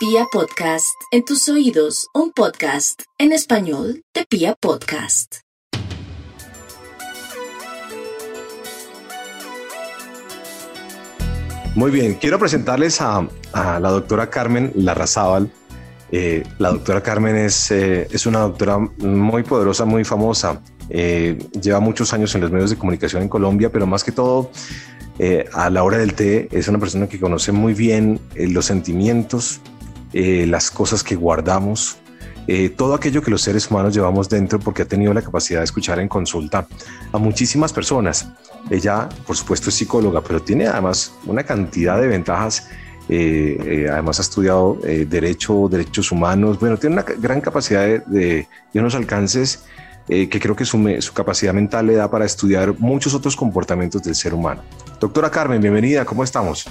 Pia Podcast, en tus oídos, un podcast en español de Pia Podcast. Muy bien, quiero presentarles a, la doctora Carmen Larrazábal. Eh, la doctora Carmen es, eh, es una doctora muy poderosa, muy famosa. Eh, lleva muchos años en los medios de comunicación en Colombia, pero más que todo a la hora del té es una persona que conoce muy bien los sentimientos, las cosas que guardamos, todo aquello que los seres humanos llevamos dentro porque ha tenido la capacidad de escuchar en consulta a muchísimas personas. Ella, por supuesto, es psicóloga, pero tiene además una cantidad de ventajas además ha estudiado Derecho, Derechos Humanos. Bueno, tiene una gran capacidad de, de, unos alcances eh, que creo que su, capacidad mental le da para estudiar muchos otros comportamientos del ser humano. Doctora Carmen, bienvenida, ¿cómo estamos?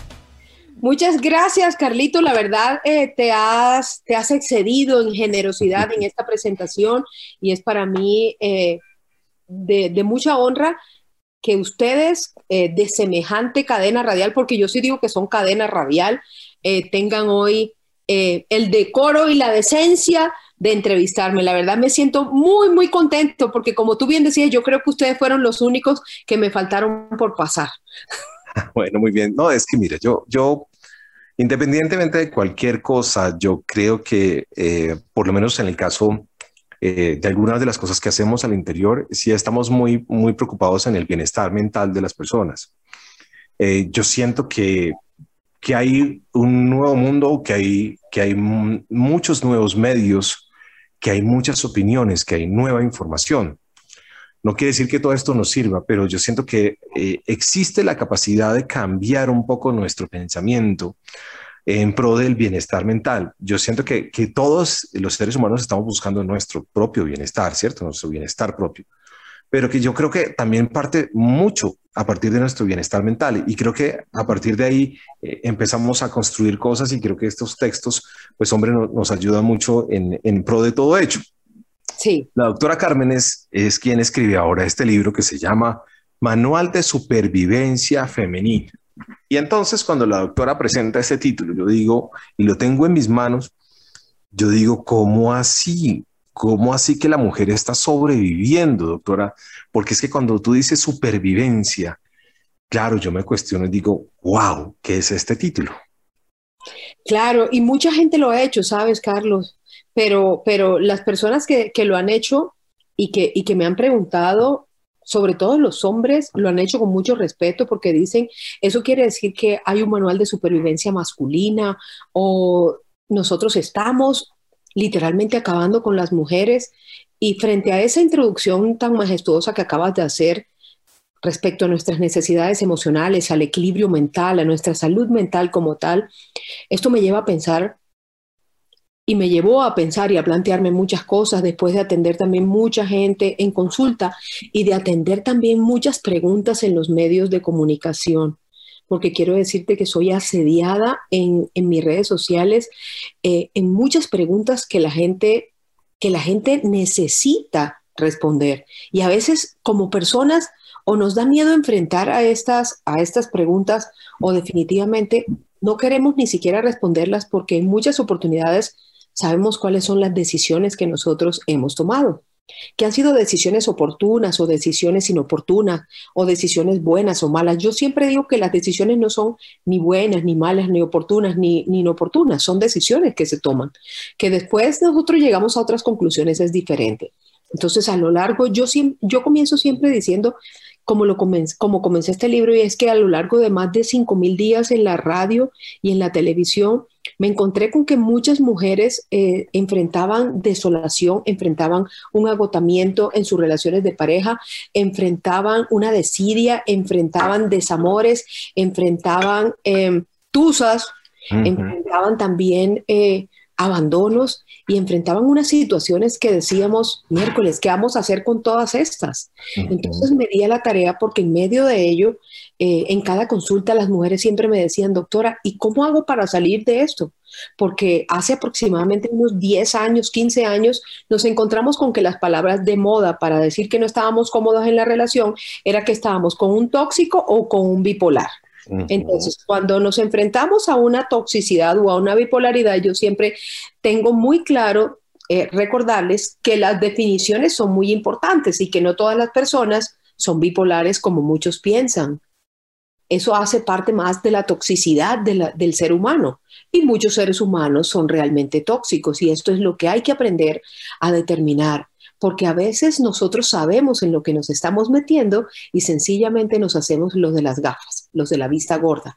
Muchas gracias, Carlito. La verdad, eh, te, has, te has excedido en generosidad en esta presentación y es para mí eh, de, mucha honra que ustedes de semejante cadena radial, porque yo sí digo que son cadena radial, tengan hoy el decoro y la decencia de entrevistarme. La verdad me siento muy, muy contento porque como tú bien decías, yo creo que ustedes fueron los únicos que me faltaron por pasar. Bueno, muy bien. No, es que mira, yo, yo, independientemente de cualquier cosa, yo creo que eh, por lo menos en el caso eh, de algunas de las cosas que hacemos al interior, sí estamos muy, muy preocupados en el bienestar mental de las personas. Eh, yo siento que que hay un nuevo mundo, que hay, que hay muchos nuevos medios que hay muchas opiniones, que hay nueva información. No quiere decir que todo esto nos sirva, pero yo siento que eh, existe la capacidad de cambiar un poco nuestro pensamiento en pro del bienestar mental. Yo siento que, que todos los seres humanos estamos buscando nuestro propio bienestar, ¿cierto? Nuestro bienestar propio pero que yo creo que también parte mucho a partir de nuestro bienestar mental y creo que a partir de ahí eh, empezamos a construir cosas y creo que estos textos, pues hombre, nos ayudan mucho en, en pro de todo hecho. Sí. La doctora Carmen es, es quien escribe ahora este libro que se llama Manual de Supervivencia Femenina. Y entonces cuando la doctora presenta ese título, yo digo, y lo tengo en mis manos, yo digo, ¿cómo así? ¿Cómo así que la mujer está sobreviviendo, doctora? Porque es que cuando tú dices supervivencia, claro, yo me cuestiono y digo, wow, ¿qué es este título? Claro, y mucha gente lo ha hecho, ¿sabes, Carlos? Pero, pero las personas que, lo han hecho y que, y que me han preguntado, sobre todo los hombres, lo han hecho con mucho respeto porque dicen, eso quiere decir que hay un manual de supervivencia masculina o nosotros estamos literalmente acabando con las mujeres. Y frente a esa introducción tan majestuosa que acabas de hacer respecto a nuestras necesidades emocionales, al equilibrio mental, a nuestra salud mental como tal, esto me lleva a pensar y me llevó a pensar y a plantearme muchas cosas después de atender también mucha gente en consulta y de atender también muchas preguntas en los medios de comunicación. Porque quiero decirte que soy asediada en, mis redes sociales eh, en muchas preguntas que la gente que la gente necesita responder. Y a veces como personas o nos da miedo enfrentar a estas a estas preguntas o definitivamente no queremos ni siquiera responderlas porque en muchas oportunidades sabemos cuáles son las decisiones que nosotros hemos tomado que han sido decisiones oportunas o decisiones inoportunas o decisiones buenas o malas. Yo siempre digo que las decisiones no son ni buenas, ni malas, ni oportunas, ni, ni inoportunas, son decisiones que se toman. Que después nosotros llegamos a otras conclusiones es diferente. Entonces, a lo largo, yo, yo comienzo siempre diciendo, como, lo como comencé este libro, y es que a lo largo de más de 5.000 días en la radio y en la televisión, me encontré con que muchas mujeres eh, enfrentaban desolación, enfrentaban un agotamiento en sus relaciones de pareja, enfrentaban una desidia, enfrentaban desamores, enfrentaban eh, tusas, enfrentaban también eh, abandonos y enfrentaban unas situaciones que decíamos, miércoles, ¿qué vamos a hacer con todas estas? Entonces me di a la tarea porque en medio de ello, eh, en cada consulta las mujeres siempre me decían, doctora, ¿y cómo hago para salir de esto? Porque hace aproximadamente unos 10 años, 15 años, nos encontramos con que las palabras de moda para decir que no estábamos cómodos en la relación era que estábamos con un tóxico o con un bipolar. Entonces, cuando nos enfrentamos a una toxicidad o a una bipolaridad, yo siempre tengo muy claro eh, recordarles que las definiciones son muy importantes y que no todas las personas son bipolares como muchos piensan. Eso hace parte más de la toxicidad del ser humano. Y muchos seres humanos son realmente tóxicos y esto es lo que hay que aprender a determinar porque a veces nosotros sabemos en lo que nos estamos metiendo y sencillamente nos hacemos los de las gafas, los de la vista gorda.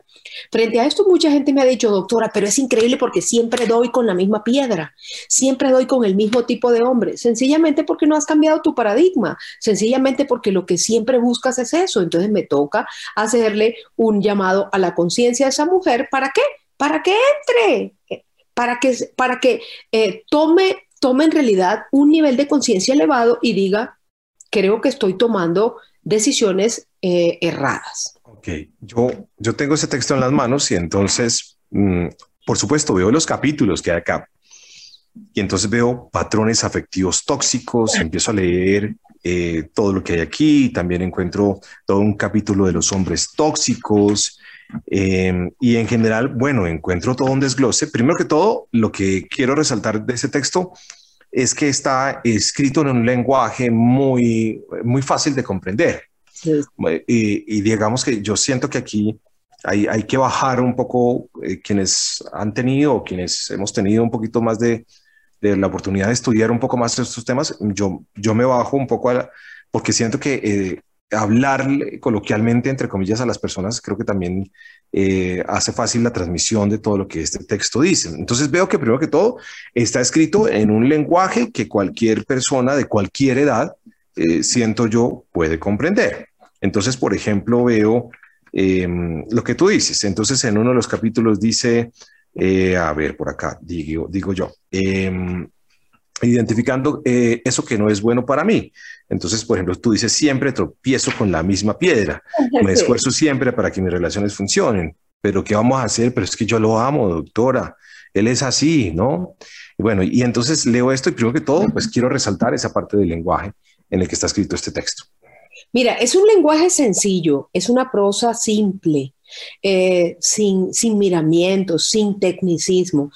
Frente a esto mucha gente me ha dicho, doctora, pero es increíble porque siempre doy con la misma piedra, siempre doy con el mismo tipo de hombre, sencillamente porque no has cambiado tu paradigma, sencillamente porque lo que siempre buscas es eso, entonces me toca hacerle un llamado a la conciencia de esa mujer, ¿para qué? Para que entre, para que, para que eh, tome tome en realidad un nivel de conciencia elevado y diga, creo que estoy tomando decisiones eh, erradas. Ok, yo, yo tengo ese texto en las manos y entonces, mm, por supuesto, veo los capítulos que hay acá. Y entonces veo patrones afectivos tóxicos, empiezo a leer eh, todo lo que hay aquí, también encuentro todo un capítulo de los hombres tóxicos, Em, y en general, bueno, encuentro todo un desglose. Primero que todo, lo que quiero resaltar de ese texto es que está escrito en un lenguaje muy, muy fácil de comprender. Y, digamos que yo siento que aquí hay, hay que bajar un poco eh, quienes han tenido o quienes hemos tenido un poquito más de, de, la oportunidad de estudiar un poco más estos temas. Yo, yo me bajo un poco porque siento que eh, hablar coloquialmente, entre comillas, a las personas, creo que también eh, hace fácil la transmisión de todo lo que este texto dice. Entonces veo que primero que todo está escrito en un lenguaje que cualquier persona de cualquier edad, eh, siento yo, puede comprender. Entonces, por ejemplo, veo em, lo que tú dices. Entonces, en uno de los capítulos dice, eh, a ver, por acá, digo, digo yo, identificando eso que no es bueno para mí. Entonces, por ejemplo, tú dices, siempre tropiezo con la misma piedra, me esfuerzo siempre para que mis relaciones funcionen, pero ¿qué vamos a hacer? Pero es que yo lo amo, doctora, él es así, ¿no? Y bueno, y entonces leo esto y primero que todo, pues quiero resaltar esa parte del lenguaje en el que está escrito este texto. Mira, es un lenguaje sencillo, es una prosa simple, eh, sin, sin miramientos, sin tecnicismo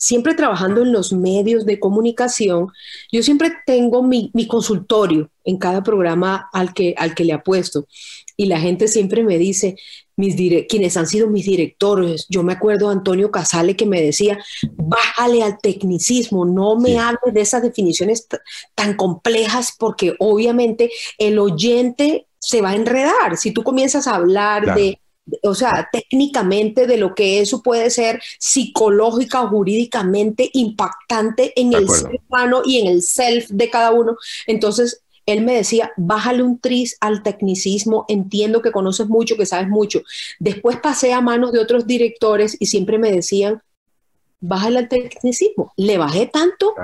siempre trabajando en los medios de comunicación, yo siempre tengo mi, consultorio en cada programa al que, al que le apuesto. Y la gente siempre me dice, mis quienes han sido mis directores, yo me acuerdo a Antonio Casale que me decía, bájale al tecnicismo, no me hable de esas definiciones tan complejas porque obviamente el oyente se va a enredar. Si tú comienzas a hablar de o sea, técnicamente de lo que eso puede ser psicológica o jurídicamente impactante en el ser humano y en el self de cada uno. Entonces, él me decía, bájale un tris al tecnicismo, entiendo que conoces mucho, que sabes mucho. Después pasé a manos de otros directores y siempre me decían, bájale al tecnicismo. Le bajé tanto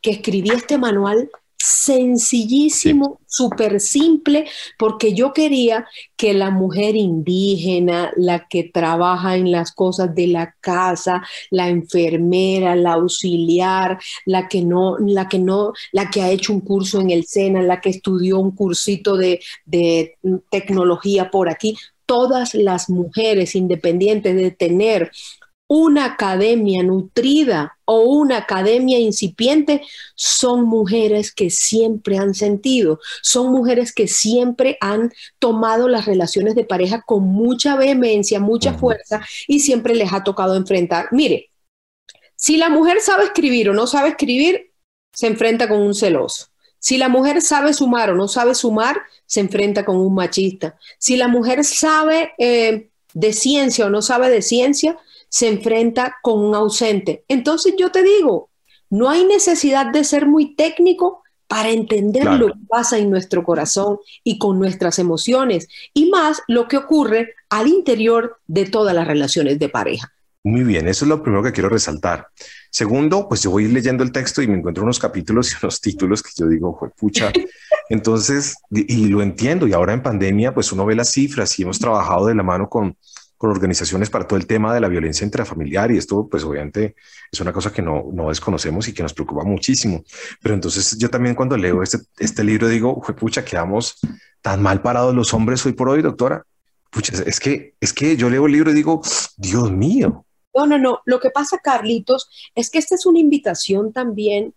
que escribí este manual sencillísimo, súper simple, porque yo quería que la mujer indígena, la que trabaja en las cosas de la casa, la enfermera, la auxiliar, la que no, la que no, la que ha hecho un curso en el SENA, la que estudió un cursito de, de tecnología por aquí, todas las mujeres independientes de tener una academia nutrida o una academia incipiente son mujeres que siempre han sentido, son mujeres que siempre han tomado las relaciones de pareja con mucha vehemencia, mucha fuerza y siempre les ha tocado enfrentar. Mire, si la mujer sabe escribir o no sabe escribir, se enfrenta con un celoso. Si la mujer sabe sumar o no sabe sumar, se enfrenta con un machista. Si la mujer sabe eh, de ciencia o no sabe de ciencia, se enfrenta con un ausente. Entonces yo te digo, no hay necesidad de ser muy técnico para entender lo que pasa en nuestro corazón y con nuestras emociones, y más lo que ocurre al interior de todas las relaciones de pareja. Muy bien, eso es lo primero que quiero resaltar. Segundo, pues yo voy leyendo el texto y me encuentro unos capítulos y unos títulos que yo digo, pucha, entonces, y lo entiendo, y ahora en pandemia, pues uno ve las cifras y hemos trabajado de la mano con con organizaciones para todo el tema de la violencia intrafamiliar y esto pues obviamente es una cosa que no, no desconocemos y que nos preocupa muchísimo. Pero entonces yo también cuando leo este, este libro digo, pucha, quedamos tan mal parados los hombres hoy por hoy, doctora. Pucha, es que, es que yo leo el libro y digo, Dios mío. No, no, no. Lo que pasa, Carlitos, es que esta es una invitación también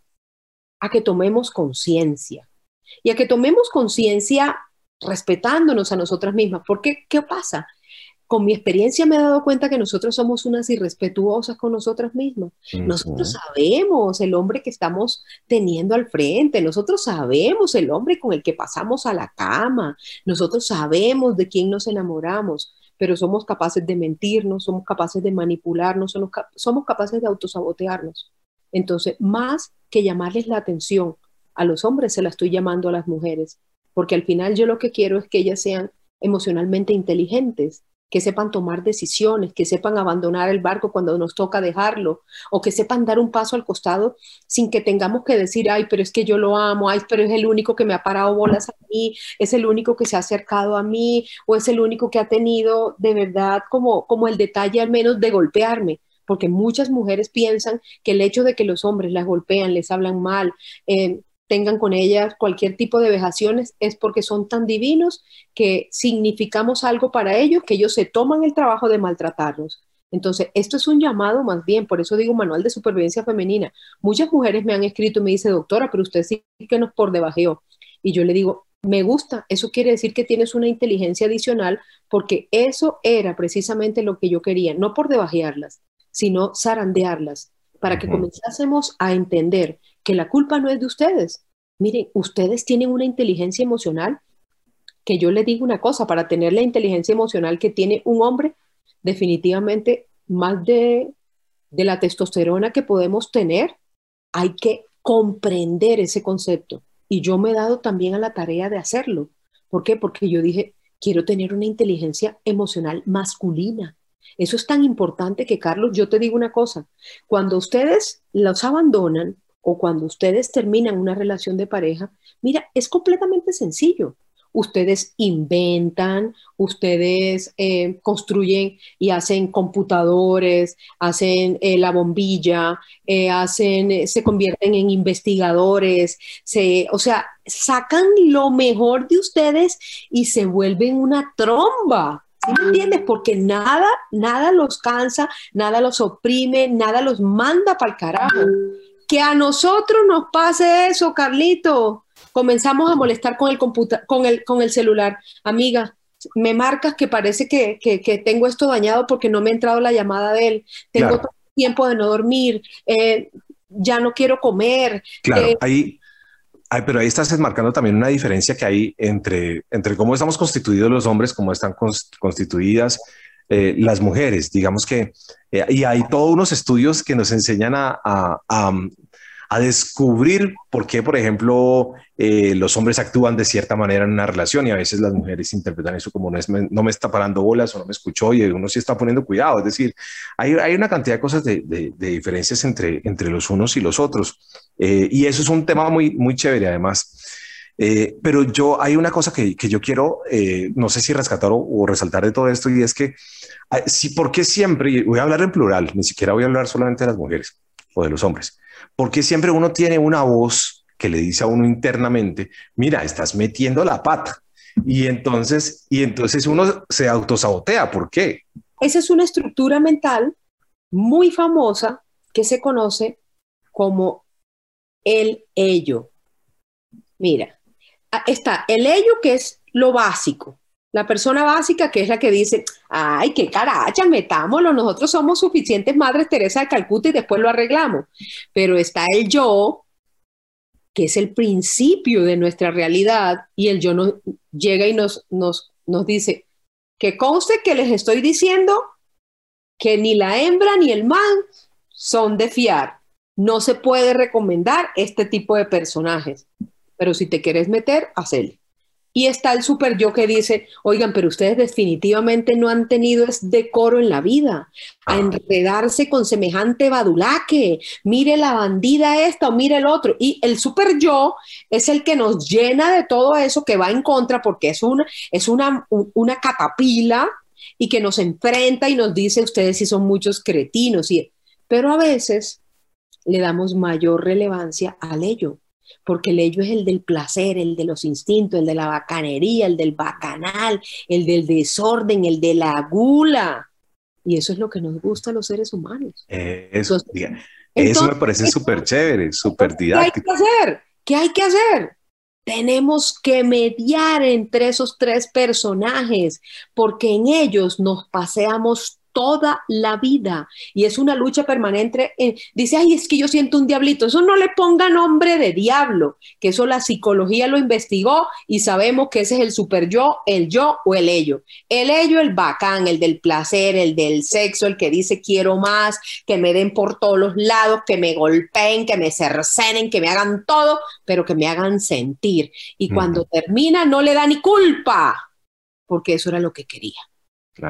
a que tomemos conciencia y a que tomemos conciencia respetándonos a nosotras mismas. Porque, ¿qué pasa? Con mi experiencia me he dado cuenta que nosotros somos unas irrespetuosas con nosotras mismas. Nosotros sabemos el hombre que estamos teniendo al frente, nosotros sabemos el hombre con el que pasamos a la cama, nosotros sabemos de quién nos enamoramos, pero somos capaces de mentirnos, somos capaces de manipularnos, somos, somos capaces de autosabotearnos. Entonces, más que llamarles la atención a los hombres, se la estoy llamando a las mujeres porque al final yo lo que quiero es que ellas sean emocionalmente inteligentes, que sepan tomar decisiones, que sepan abandonar el barco cuando nos toca dejarlo, o que sepan dar un paso al costado sin que tengamos que decir, ay, pero es que yo lo amo, ay, pero es el único que me ha parado bolas a mí, es el único que se ha acercado a mí, o es el único que ha tenido de verdad como, como el detalle al menos de golpearme porque muchas mujeres piensan que el hecho de que los hombres las golpean, les hablan mal, eh, tengan con ellas cualquier tipo de vejaciones, es porque son tan divinos que significamos algo para ellos, que ellos se toman el trabajo de maltratarnos. Entonces, esto es un llamado más bien, por eso digo manual de supervivencia femenina. Muchas mujeres me han escrito y me dice, doctora, pero usted sí que nos por debajeó. Y yo le digo, me gusta, eso quiere decir que tienes una inteligencia adicional, porque eso era precisamente lo que yo quería, no por debajearlas, sino zarandearlas, para que comenzásemos a entender que la culpa no es de ustedes. Miren, ustedes tienen una inteligencia emocional que yo le digo una cosa, para tener la inteligencia emocional que tiene un hombre, definitivamente más de, de la testosterona que podemos tener, hay que comprender ese concepto. Y yo me he dado también a la tarea de hacerlo. ¿Por qué? Porque yo dije, quiero tener una inteligencia emocional masculina. Eso es tan importante que, Carlos, yo te digo una cosa, cuando ustedes los abandonan, o cuando ustedes terminan una relación de pareja, mira, es completamente sencillo. Ustedes inventan, ustedes eh, construyen y hacen computadores, hacen eh, la bombilla, eh, hacen, se convierten en investigadores, se, o sea, sacan lo mejor de ustedes y se vuelven una tromba. ¿Sí me entiendes? Porque nada, nada los cansa, nada los oprime, nada los manda para el carajo que a nosotros nos pase eso, Carlito. Comenzamos a molestar con el, con el, con el celular. Amiga, me marcas que parece que, tengo esto dañado porque no me ha entrado la llamada de él. Tengo tiempo de no dormir. Eh, ya no quiero comer. Claro, eh, ahí, pero ahí estás marcando también una diferencia que hay entre, entre cómo estamos constituidos los hombres, cómo están constituidas eh, las mujeres. Digamos que, eh, y hay todos unos estudios que nos enseñan a, a, descubrir por qué, por ejemplo, eh, los hombres actúan de cierta manera en una relación y a veces las mujeres interpretan eso como no, me está parando bolas o no me escuchó y uno sí está poniendo cuidado. Es decir, hay, una cantidad de cosas de, diferencias entre, los unos y los otros. y eso es un tema muy, muy chévere además. Eh, pero yo hay una cosa que, yo quiero, eh, no sé si rescatar o, resaltar de todo esto, y es que, ah, si, ¿por qué siempre, voy a hablar en plural, ni siquiera voy a hablar solamente de las mujeres o de los hombres, porque siempre uno tiene una voz que le dice a uno internamente, mira, estás metiendo la pata. Y entonces, y entonces uno se autosabotea. ¿Por qué? Esa es una estructura mental muy famosa que se conoce como el ello. Mira, Ah, está el ello, que es lo básico. La persona básica, que es la que dice, ay, qué caracha, metámoslo, nosotros somos suficientes Madres Teresa de Calcuta y después lo arreglamos. Pero está el yo, que es el principio de nuestra realidad, y el yo nos llega y nos, nos, nos dice, que conste que les estoy diciendo que ni la hembra ni el man son de fiar. No se puede recomendar este tipo de personajes pero si te quieres meter, hazlo. Y está el super yo que dice, oigan, pero ustedes definitivamente no han tenido decoro en la vida, a enredarse con semejante badulaque, mire la bandida esta o mire el otro. Y el super yo es el que nos llena de todo eso que va en contra, porque es una, es una, una catapila y que nos enfrenta y nos dice, ustedes sí son muchos cretinos. Y, pero a veces le damos mayor relevancia al ello porque el ello es el del placer, el de los instintos, el de la bacanería, el del bacanal, el del desorden, el de la gula. Y eso es lo que nos gusta a los seres humanos. Eh, eso, eso me parece súper chévere, súper didáctico. ¿Qué hay que hacer? ¿Qué hay que hacer? Tenemos que mediar entre esos tres personajes, porque en ellos nos paseamos toda la vida y es una lucha permanente. dice, ay, es que yo siento un diablito. Eso no le ponga nombre de diablo, que eso la psicología lo investigó y sabemos que ese es el super yo, el yo o el ello. El ello, el bacán, el del placer, el del sexo, el que dice quiero más, que me den por todos los lados, que me golpeen, que me cercenen, que me hagan todo, pero que me hagan sentir. Y cuando termina no le da ni culpa, porque eso era lo que quería.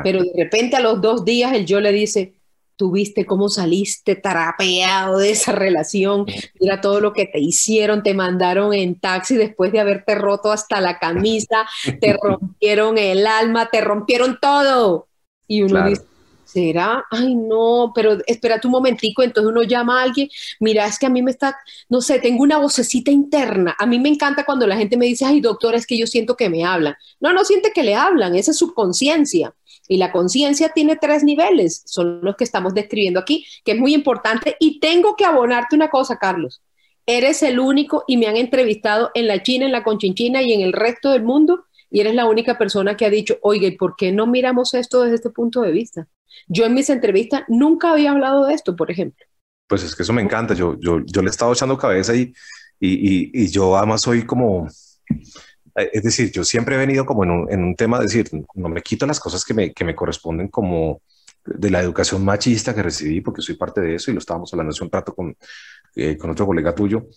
Pero de repente a los dos días el yo le dice, tuviste cómo saliste tarapeado de esa relación, mira todo lo que te hicieron, te mandaron en taxi después de haberte roto hasta la camisa, te rompieron el alma, te rompieron todo. Y uno dice, ¿será? Ay, no, pero espérate un momentico, entonces uno llama a alguien, mira, es que a mí me está, no sé, tengo una vocecita interna. A mí me encanta cuando la gente me dice, ay, doctora, es que yo siento que me hablan. No, no siente que le hablan, esa es subconsciencia. Y la conciencia tiene tres niveles, son los que estamos describiendo aquí, que es muy importante. Y tengo que abonarte una cosa, Carlos. Eres el único y me han entrevistado en la China, en la Conchinchina y en el resto del mundo. Y eres la única persona que ha dicho, oye, ¿por qué no miramos esto desde este punto de vista? Yo en mis entrevistas nunca había hablado de esto, por ejemplo. Pues es que eso me encanta. Yo, yo, yo le he estado echando cabeza y, y, y yo además soy como es decir, yo siempre he venido como en un, en un tema de decir, no me quito las cosas que me, que me corresponden como de la educación machista que recibí, porque soy parte de eso y lo estábamos hablando hace un rato con, eh, con otro colega tuyo,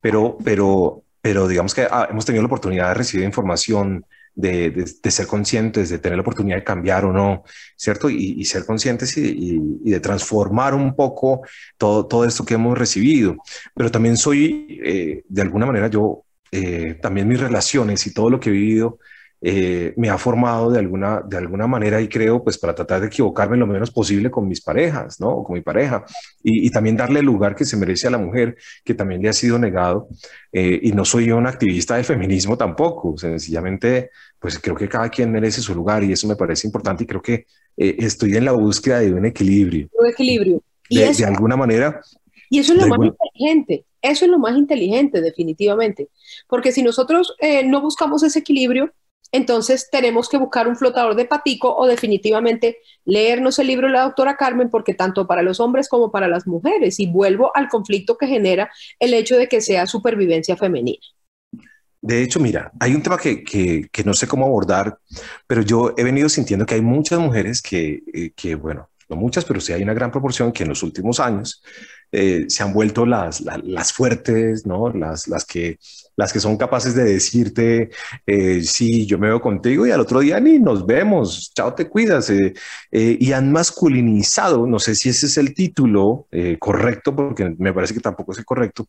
pero, pero, pero digamos que ah, hemos tenido la oportunidad de recibir información, de, de, ser conscientes, de tener la oportunidad de cambiar o no, ¿cierto? Y, y ser conscientes y, y, de transformar un poco todo, todo esto que hemos recibido. Pero también soy, eh, de alguna manera, yo eh, también mis relaciones y todo lo que he vivido eh, me ha formado de alguna, de alguna manera y creo, pues para tratar de equivocarme lo menos posible con mis parejas, ¿no? O con mi pareja. Y, también darle el lugar que se merece a la mujer, que también le ha sido negado. Eh, y no soy un activista de feminismo tampoco, sencillamente, pues creo que cada quien merece su lugar y eso me parece importante y creo que estoy en la búsqueda de un equilibrio. Un equilibrio. ¿Y de, de alguna manera. Y eso es lo más inteligente eso es lo más inteligente, definitivamente. Porque si nosotros eh, no buscamos ese equilibrio, entonces tenemos que buscar un flotador de patico o definitivamente leernos el libro de la doctora Carmen, porque tanto para los hombres como para las mujeres, y vuelvo al conflicto que genera el hecho de que sea supervivencia femenina. De hecho, mira, hay un tema que, que, no sé cómo abordar, pero yo he venido sintiendo que hay muchas mujeres que, eh, que bueno, no muchas, pero sí hay una gran proporción que en los últimos años eh, se han vuelto las, las, fuertes, ¿no? Las, las, que, las que son capaces de decirte, eh, sí, yo me veo contigo y al otro día ni nos vemos, chao, te cuidas. Eh, y han masculinizado, no sé si ese es el título correcto, porque me parece que tampoco es el correcto,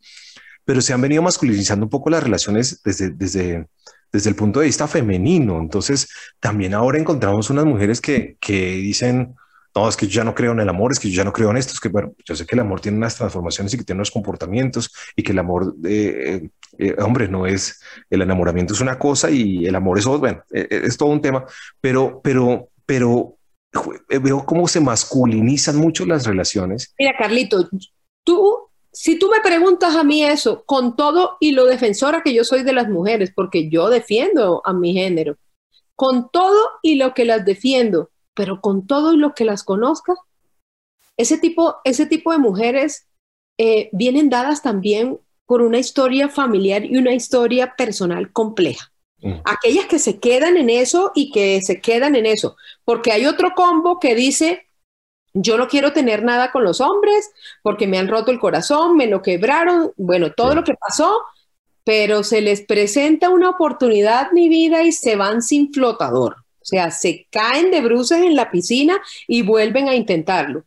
pero se han venido masculinizando un poco las relaciones desde, desde, desde el punto de vista femenino. Entonces, también ahora encontramos unas mujeres que, que dicen, no, es que yo ya no creo en el amor, es que yo ya no creo en esto, es que, bueno, yo sé que el amor tiene unas transformaciones y que tiene unos comportamientos y que el amor, eh, eh, hombre, no es, el enamoramiento es una cosa y el amor es otro, bueno, eh, es todo un tema, pero, pero, pero veo cómo se masculinizan mucho las relaciones. Mira, Carlito, tú, si tú me preguntas a mí eso, con todo y lo defensora que yo soy de las mujeres, porque yo defiendo a mi género, con todo y lo que las defiendo, pero con todo lo que las conozca, ese tipo, ese tipo de mujeres eh, vienen dadas también por una historia familiar y una historia personal compleja. Mm. Aquellas que se quedan en eso y que se quedan en eso, porque hay otro combo que dice, yo no quiero tener nada con los hombres porque me han roto el corazón, me lo quebraron, bueno, todo lo que pasó, pero se les presenta una oportunidad, mi vida, y se van sin flotador. O sea, se caen de bruces en la piscina y vuelven a intentarlo.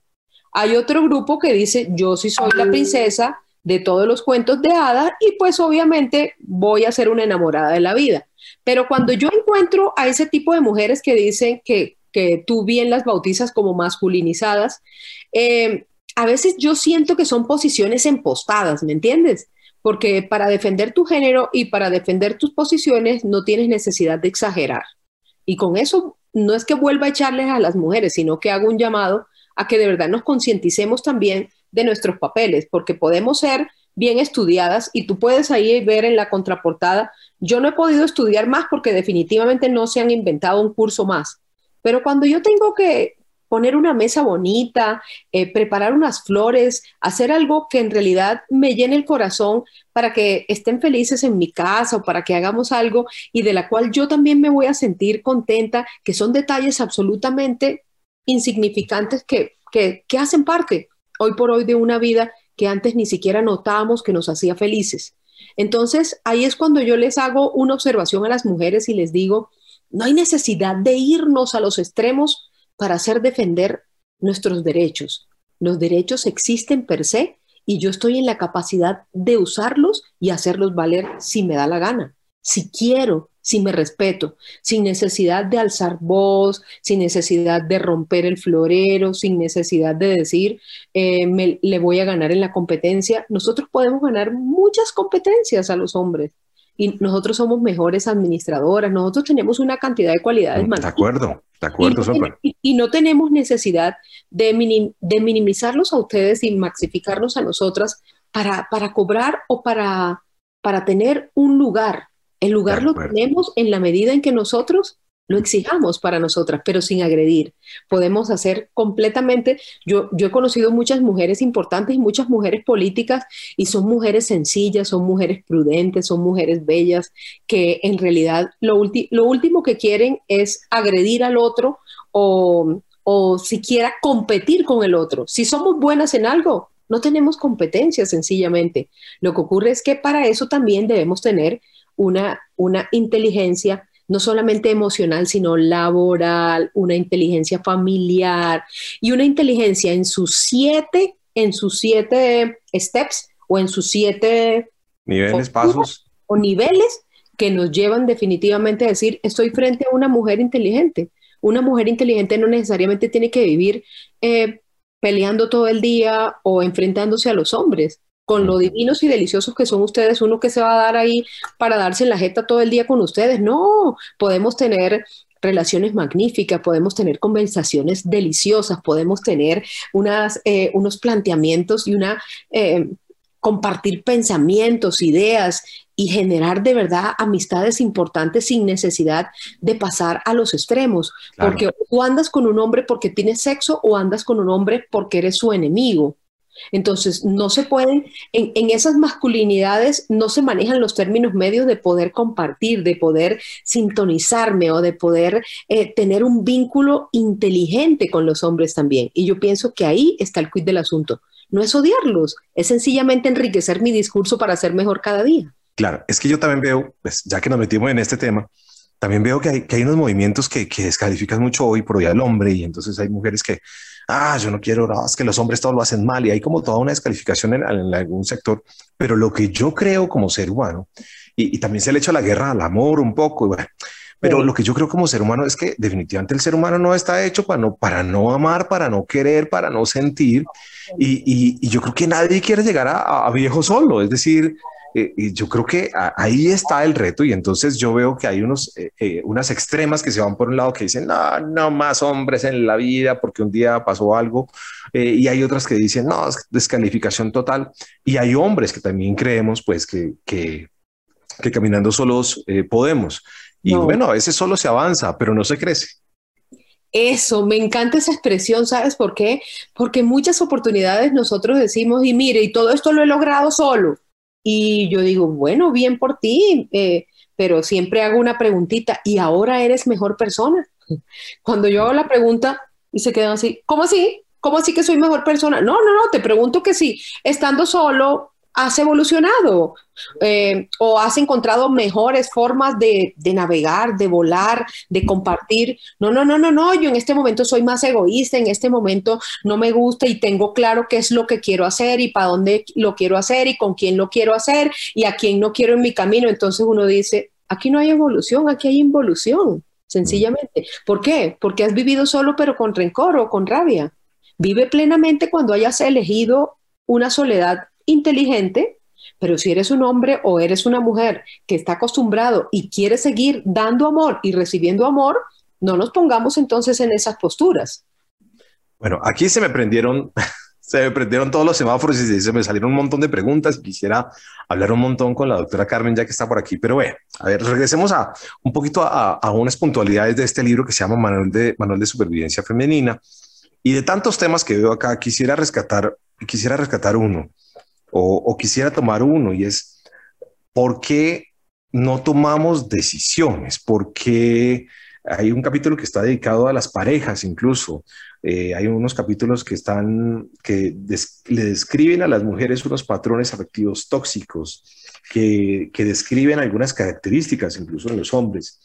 Hay otro grupo que dice, yo sí soy la princesa de todos los cuentos de hadas y pues obviamente voy a ser una enamorada de la vida. Pero cuando yo encuentro a ese tipo de mujeres que dicen que, que tú bien las bautizas como masculinizadas, eh, a veces yo siento que son posiciones empostadas, ¿me entiendes? porque para defender tu género y para defender tus posiciones no tienes necesidad de exagerar. Y con eso no es que vuelva a echarles a las mujeres, sino que hago un llamado a que de verdad nos concienticemos también de nuestros papeles, porque podemos ser bien estudiadas y tú puedes ahí ver en la contraportada, yo no he podido estudiar más porque definitivamente no se han inventado un curso más, pero cuando yo tengo que poner una mesa bonita, eh, preparar unas flores, hacer algo que en realidad me llene el corazón para que estén felices en mi casa o para que hagamos algo y de la cual yo también me voy a sentir contenta, que son detalles absolutamente insignificantes que, que, que hacen parte hoy por hoy de una vida que antes ni siquiera notábamos que nos hacía felices. Entonces, ahí es cuando yo les hago una observación a las mujeres y les digo, no hay necesidad de irnos a los extremos para hacer defender nuestros derechos. Los derechos existen per se y yo estoy en la capacidad de usarlos y hacerlos valer si me da la gana, si quiero, si me respeto, sin necesidad de alzar voz, sin necesidad de romper el florero, sin necesidad de decir, eh, me, le voy a ganar en la competencia. Nosotros podemos ganar muchas competencias a los hombres y nosotros somos mejores administradoras, nosotros tenemos una cantidad de cualidades más. De acuerdo, de acuerdo, y, no, tenemos necesidad de, de, minimizarlos a ustedes y maxificarnos a nosotras para, para cobrar o para, para tener un lugar. El lugar lo tenemos en la medida en que nosotros lo exijamos para nosotras, pero sin agredir. Podemos hacer completamente, yo, he conocido muchas mujeres importantes y muchas mujeres políticas y son mujeres sencillas, son mujeres prudentes, son mujeres bellas, que en realidad lo, lo último que quieren es agredir al otro o, o siquiera competir con el otro. Si somos buenas en algo, no tenemos competencia sencillamente. Lo que ocurre es que para eso también debemos tener una, una inteligencia no solamente emocional, sino laboral, una inteligencia familiar y una inteligencia en sus siete, en sus siete steps o en sus siete niveles, pasos o niveles que nos llevan definitivamente a decir, estoy frente a una mujer inteligente. Una mujer inteligente no necesariamente tiene que vivir eh, peleando todo el día o enfrentándose a los hombres con lo divinos y deliciosos que son ustedes, uno que se va a dar ahí para darse en la jeta todo el día con ustedes. No, podemos tener relaciones magníficas, podemos tener conversaciones deliciosas, podemos tener unas, eh, unos planteamientos y una eh, compartir pensamientos, ideas y generar de verdad amistades importantes sin necesidad de pasar a los extremos. Porque tú andas con un hombre porque tienes sexo o andas con un hombre porque eres su enemigo. Entonces, no se pueden, en, esas masculinidades no se manejan los términos medios de poder compartir, de poder sintonizarme o de poder eh, tener un vínculo inteligente con los hombres también. Y yo pienso que ahí está el quid del asunto. No es odiarlos, es sencillamente enriquecer mi discurso para ser mejor cada día. Claro, es que yo también veo, pues, ya que nos metimos en este tema, también veo que hay, que hay unos movimientos que, que descalifican mucho hoy por día del hombre y entonces hay mujeres que ah, yo no quiero, no, es que los hombres todo lo hacen mal y hay como toda una descalificación en, algún sector, pero lo que yo creo como ser humano, y, también se le echa la guerra al amor un poco, pero lo que yo creo como ser humano es que definitivamente el ser humano no está hecho para no, para no amar, para no querer, para no sentir, y, y, yo creo que nadie quiere llegar a, a viejo solo, es decir, eh, y yo creo que ahí está el reto y entonces yo veo que hay unos, eh, eh, unas extremas que se van por un lado que dicen, no, no más hombres en la vida porque un día pasó algo y hay otras que dicen, no, descalificación total y hay hombres que también creemos pues que, que, que caminando solos podemos y bueno, a veces solo se avanza, pero no se crece. Eso, me encanta esa expresión, ¿sabes por qué? Porque muchas oportunidades nosotros decimos, y mire, y todo esto lo he logrado solo y yo digo, bueno, bien por ti, eh, pero siempre hago una preguntita, ¿y ahora eres mejor persona? Cuando yo hago la pregunta y se quedan así, ¿cómo así? ¿Cómo así que soy mejor persona? No, no, no, te pregunto que sí, estando solo, has evolucionado eh, o has encontrado mejores formas de, navegar, de volar, de compartir. No, no, no, no, no, yo en este momento soy más egoísta, en este momento no me gusta y tengo claro qué es lo que quiero hacer y para dónde lo quiero hacer y con quién lo quiero hacer y a quién no quiero en mi camino. Entonces uno dice, aquí no hay evolución, aquí hay involución, sencillamente. ¿Por qué? Porque has vivido solo pero con rencor o con rabia. Vive plenamente cuando hayas elegido una soledad inteligente, Pero si eres un hombre o eres una mujer que está acostumbrado y quiere seguir dando amor y recibiendo amor, no nos pongamos entonces en esas posturas. Bueno, aquí se me prendieron, se me prendieron todos los semáforos y se me salieron un montón de preguntas. Quisiera hablar un montón con la doctora Carmen ya que está por aquí, pero bueno, a ver, regresemos a un poquito a, unas puntualidades de este libro que se llama Manual de, Manual de Supervivencia Femenina. Y de tantos temas que veo acá, quisiera rescatar, quisiera rescatar uno o, quisiera tomar uno y es ¿por qué no tomamos decisiones? ¿Por qué hay un capítulo que está dedicado a las parejas incluso? Eh, hay unos capítulos que están, que le describen a las mujeres unos patrones afectivos tóxicos, que, que describen algunas características incluso en los hombres,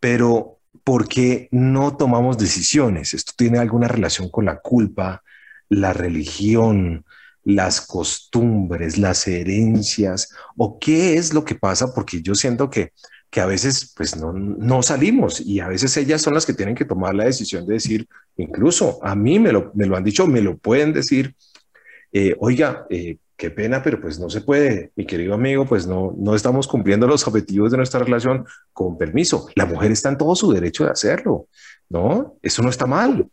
pero ¿por qué no tomamos decisiones? Esto tiene alguna relación con la culpa, la religión, las costumbres, las herencias, o qué es lo que pasa, porque yo siento que que a veces pues no, no, salimos y a veces ellas son las que tienen que tomar la decisión de decir, incluso a mí me lo, me lo han dicho, me lo pueden decir, eh, oiga, eh, qué pena, pero pues no se puede, mi querido amigo, pues no, no estamos cumpliendo los objetivos de nuestra relación con permiso. La mujer está en todo su derecho de hacerlo, ¿no? Eso no está mal.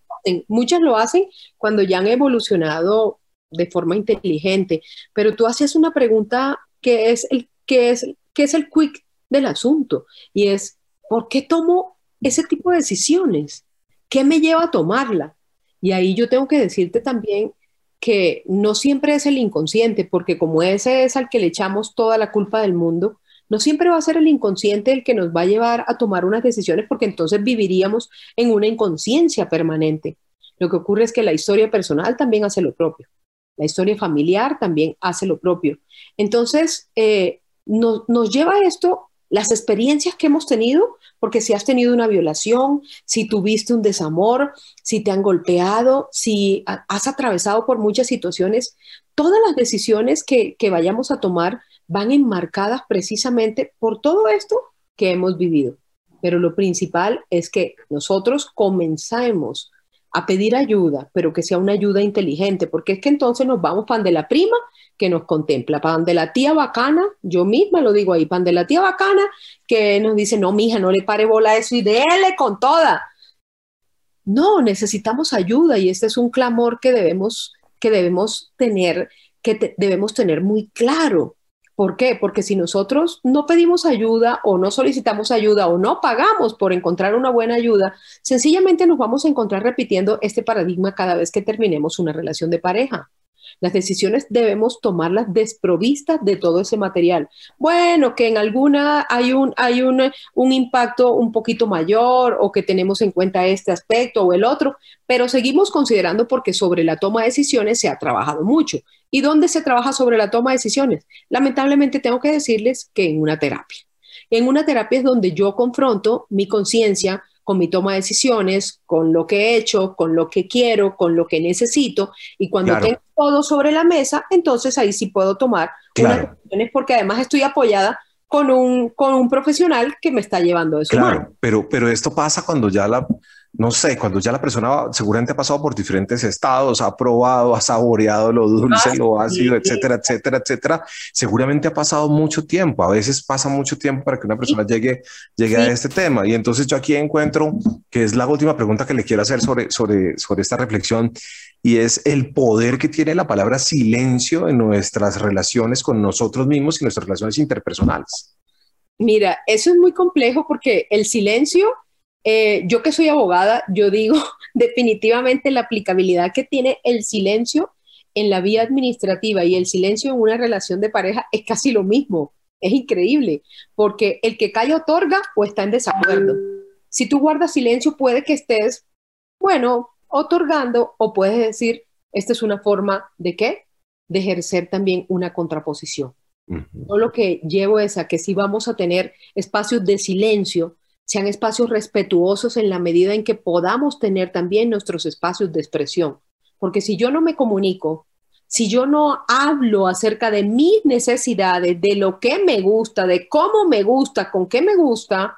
Muchas lo hacen cuando ya han evolucionado de forma inteligente, pero tú haces una pregunta que es el, que es, que es el quick del asunto y es, ¿por qué tomo ese tipo de decisiones? ¿Qué me lleva a tomarla? Y ahí yo tengo que decirte también que no siempre es el inconsciente, porque como ese es al que le echamos toda la culpa del mundo, no siempre va a ser el inconsciente el que nos va a llevar a tomar unas decisiones, porque entonces viviríamos en una inconsciencia permanente. Lo que ocurre es que la historia personal también hace lo propio, la historia familiar también hace lo propio. Entonces, eh, nos lleva esto las experiencias que hemos tenido, porque si has tenido una violación, si tuviste un desamor, si te han golpeado, si has atravesado por muchas situaciones, todas las decisiones que, que vayamos a tomar van enmarcadas precisamente por todo esto que hemos vivido. Pero lo principal es que nosotros comenzamos a pedir ayuda, pero que sea una ayuda inteligente, porque es que entonces nos vamos pan de la prima que nos contempla, pan de la tía bacana, yo misma lo digo ahí, pan de la tía bacana, que nos dice, no, mija, no le pare bola a eso y déle con toda. No, necesitamos ayuda y este es un clamor que debemos, que debemos tener, que debemos tener muy claro. ¿Por qué? Porque si nosotros no pedimos ayuda o no solicitamos ayuda o no pagamos por encontrar una buena ayuda, sencillamente nos vamos a encontrar repitiendo este paradigma cada vez que terminemos una relación de pareja. Las decisiones debemos tomarlas desprovistas de todo ese material. Bueno, que en alguna hay un, hay un, un impacto un poquito mayor o que tenemos en cuenta este aspecto o el otro, pero seguimos considerando porque sobre la toma de decisiones se ha trabajado mucho. ¿Y dónde se trabaja sobre la toma de decisiones? Lamentablemente tengo que decirles que en una terapia. En una terapia es donde yo confronto mi conciencia con mi toma de decisiones, con lo que he hecho, con lo que quiero, con lo que necesito. Y cuando tengo todo sobre la mesa, entonces ahí sí puedo tomar unas decisiones porque además estoy apoyada con un, con un profesional que me está llevando eso. Claro, pero, pero esto pasa cuando ya la, no sé, cuando ya la persona seguramente ha pasado por diferentes estados, ha probado, ha saboreado lo dulce, ah, lo ácido, etcétera, etcétera, etcétera, seguramente ha pasado mucho tiempo. A veces pasa mucho tiempo para que una persona llegue, llegue a este tema. Y entonces yo aquí encuentro que es la última pregunta que le quiero hacer sobre, sobre, sobre esta reflexión y es el poder que tiene la palabra silencio en nuestras relaciones con nosotros mismos y nuestras relaciones interpersonales. Mira, eso es muy complejo porque el silencio eh, yo que soy abogada, yo digo definitivamente la aplicabilidad que tiene el silencio en la vía administrativa y el silencio en una relación de pareja es casi lo mismo. Es increíble, porque el que calla otorga o está en desacuerdo. Si tú guardas silencio, puede que estés, bueno, otorgando o puedes decir, esta es una forma de qué? De ejercer también una contraposición. Yo lo que llevo es a que si vamos a tener espacios de silencio, sean espacios respetuosos en la medida en que podamos tener también nuestros espacios de expresión. Porque si yo no me comunico, si yo no hablo acerca de mis necesidades, de lo que me gusta, de cómo me gusta, con qué me gusta,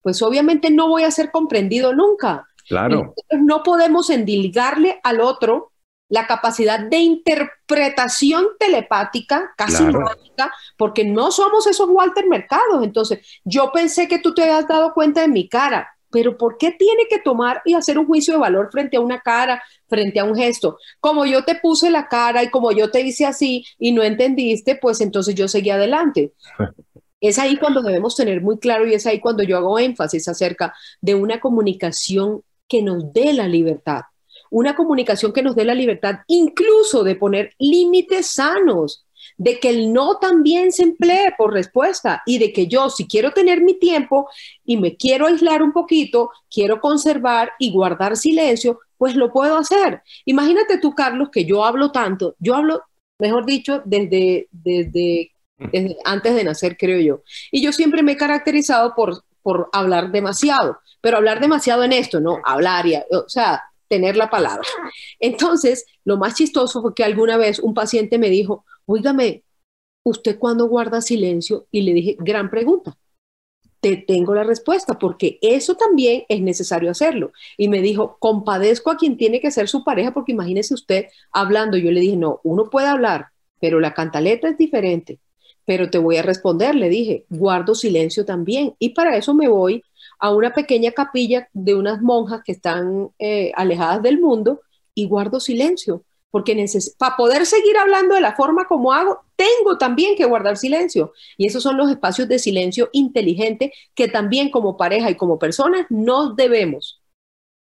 pues obviamente no voy a ser comprendido nunca. Claro. no podemos endilgarle al otro la capacidad de interpretación telepática, casi mágica, porque no somos esos Walter Mercados. Entonces, yo pensé que tú te habías dado cuenta de mi cara, pero ¿por qué tiene que tomar y hacer un juicio de valor frente a una cara, frente a un gesto? Como yo te puse la cara y como yo te hice así y no entendiste, pues entonces yo seguí adelante. Es ahí cuando debemos tener muy claro y es ahí cuando yo hago énfasis acerca de una comunicación que nos dé la libertad una comunicación que nos dé la libertad incluso de poner límites sanos, de que el no también se emplee por respuesta y de que yo, si quiero tener mi tiempo y me quiero aislar un poquito, quiero conservar y guardar silencio, pues lo puedo hacer. Imagínate tú, Carlos, que yo hablo tanto, yo hablo, mejor dicho, desde, desde, antes de nacer, creo yo. Y yo siempre me he caracterizado por, por hablar demasiado, pero hablar demasiado en esto, ¿no? Hablar, o sea, tener la palabra. Entonces, lo más chistoso fue que alguna vez un paciente me dijo, oígame, ¿usted cuándo guarda silencio? Y le dije, gran pregunta. Te tengo la respuesta, porque eso también es necesario hacerlo. Y me dijo, compadezco a quien tiene que ser su pareja, porque imagínese usted hablando. Yo le dije, no, uno puede hablar, pero la cantaleta es diferente. Pero te voy a responder, le dije, guardo silencio también. Y para eso me voy a una pequeña capilla de unas monjas que están eh, alejadas del mundo y guardo silencio, porque para poder seguir hablando de la forma como hago, tengo también que guardar silencio. Y esos son los espacios de silencio inteligente que también como pareja y como personas nos debemos.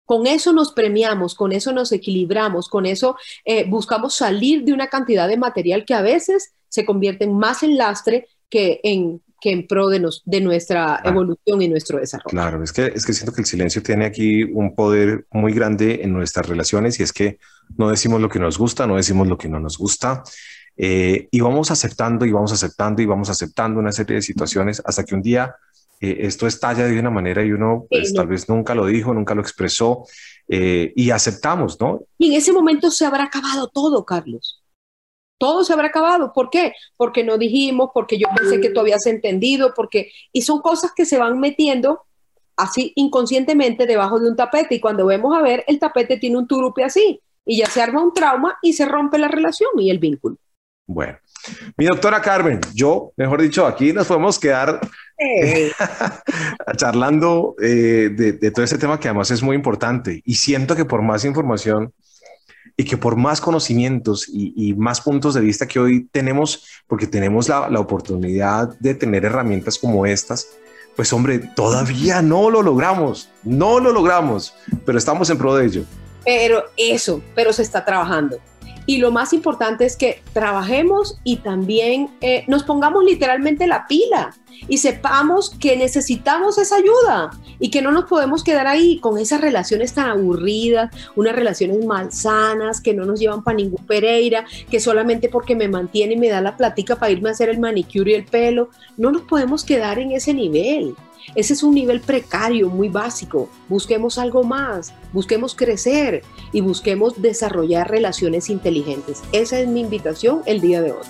Con eso nos premiamos, con eso nos equilibramos, con eso eh, buscamos salir de una cantidad de material que a veces se convierte más en lastre que en que en pro de, nos, de nuestra evolución y nuestro desarrollo. Claro, es que, es que siento que el silencio tiene aquí un poder muy grande en nuestras relaciones y es que no decimos lo que nos gusta, no decimos lo que no nos gusta eh, y vamos aceptando y vamos aceptando y vamos aceptando una serie de situaciones hasta que un día eh, esto estalla de una manera y uno pues, tal vez nunca lo dijo, nunca lo expresó eh, y aceptamos, ¿no? Y en ese momento se habrá acabado todo, Carlos todo se habrá acabado. ¿Por qué? Porque no dijimos, porque yo pensé que tú habías entendido, porque... Y son cosas que se van metiendo así inconscientemente debajo de un tapete y cuando vemos a ver, el tapete tiene un turupe así y ya se arma un trauma y se rompe la relación y el vínculo. Bueno, mi doctora Carmen, yo, mejor dicho, aquí nos podemos quedar charlando eh, de, de todo este tema que además es muy importante y siento que por más información y que por más conocimientos y, más puntos de vista que hoy tenemos, porque tenemos la, oportunidad de tener herramientas como estas, pues hombre, todavía no lo logramos, no lo logramos, pero estamos en pro de ello. Pero eso, pero se está trabajando. Y lo más importante es que trabajemos y también eh, nos pongamos literalmente la pila y sepamos que necesitamos esa ayuda y que no nos podemos quedar ahí con esas relaciones tan aburridas, unas relaciones malsanas que no nos llevan para ningún Pereira, que solamente porque me mantiene y me da la platica para irme a hacer el manicure y el pelo, no nos podemos quedar en ese nivel. Ese es un nivel precario, muy básico. Busquemos algo más, busquemos crecer y busquemos desarrollar relaciones inteligentes. Esa es mi invitación el día de hoy.